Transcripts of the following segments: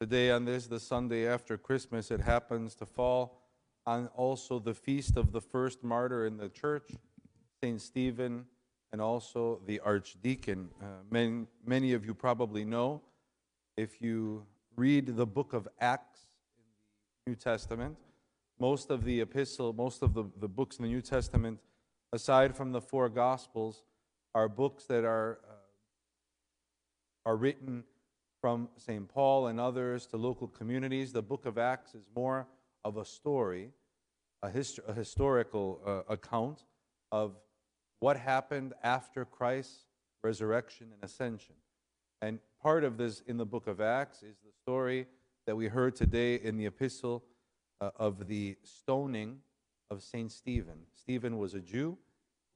Today, on this, the Sunday after Christmas, it happens to fall on also the feast of the first martyr in the church, St. Stephen, and also the archdeacon. Uh, many, many of you probably know, if you read the book of Acts in the New Testament, most of the epistle, most of the, the books in the New Testament, aside from the four Gospels, are books that are, uh, are written from St. Paul and others to local communities. The book of Acts is more of a story, a, hist- a historical uh, account of what happened after Christ's resurrection and ascension. And part of this in the book of Acts is the story that we heard today in the epistle uh, of the stoning of St. Stephen. Stephen was a Jew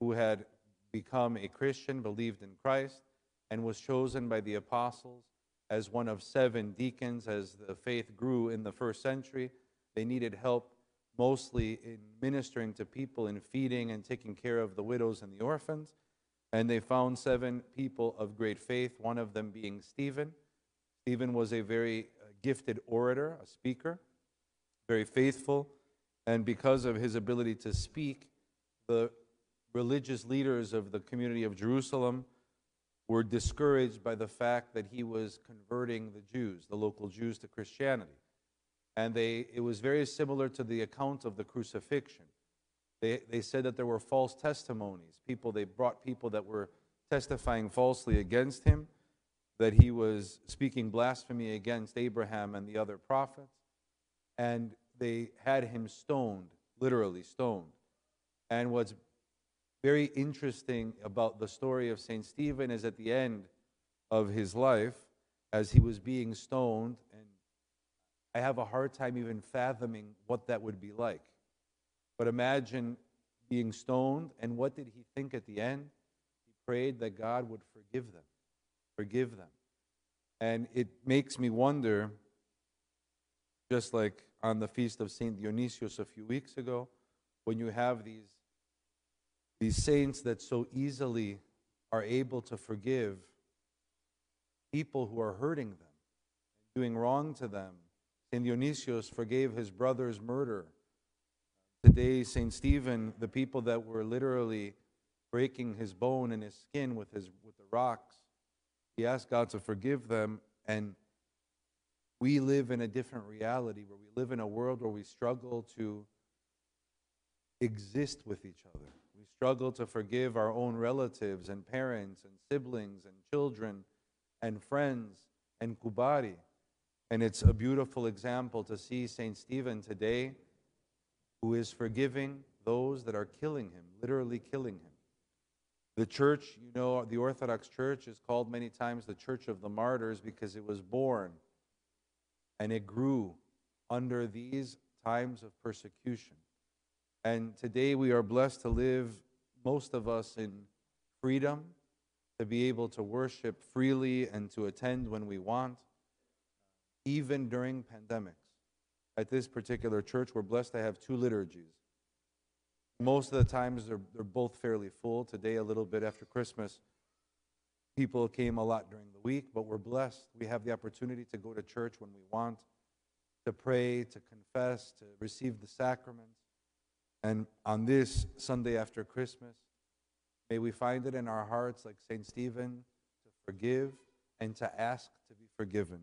who had become a Christian, believed in Christ, and was chosen by the apostles as one of seven deacons as the faith grew in the first century. They needed help mostly in ministering to people, in feeding and taking care of the widows and the orphans. And they found seven people of great faith, one of them being Stephen. Stephen was a very uh, gifted orator, a speaker, very faithful. And because of his ability to speak, the religious leaders of the community of Jerusalem were discouraged by the fact that he was converting the Jews, the local Jews, to Christianity. And they, it was very similar to the account of the crucifixion. They, they said that there were false testimonies. People, they brought people that were testifying falsely against him, that he was speaking blasphemy against Abraham and the other prophets. And they had him stoned, literally stoned. And what's very interesting about the story of St. Stephen is at the end of his life, as he was being stoned, and I have a hard time even fathoming what that would be like. But imagine being stoned, and what did he think at the end? He prayed that God would forgive them, forgive them. And it makes me wonder, just like on the feast of St. Dionysius a few weeks ago, when you have these these saints that so easily are able to forgive people who are hurting them, doing wrong to them. St. Dionysius forgave his brother's murder. Today, St. Stephen, the people that were literally breaking his bone and his skin with, his, with the rocks, he asked God to forgive them. And we live in a different reality where we live in a world where we struggle to exist with each other struggle to forgive our own relatives and parents and siblings and children and friends and kubari. And it's a beautiful example to see St. Stephen today, who is forgiving those that are killing him, literally killing him. The church, you know, the Orthodox Church is called many times the Church of the Martyrs because it was born and it grew under these times of persecution. And today we are blessed to live most of us in freedom to be able to worship freely and to attend when we want, even during pandemics. At this particular church, we're blessed to have two liturgies. Most of the times, they're, they're both fairly full. Today, a little bit after Christmas, people came a lot during the week, but we're blessed. We have the opportunity to go to church when we want, to pray, to confess, to receive the sacraments. And on this Sunday after Christmas, may we find it in our hearts, like St. Stephen, to forgive and to ask to be forgiven.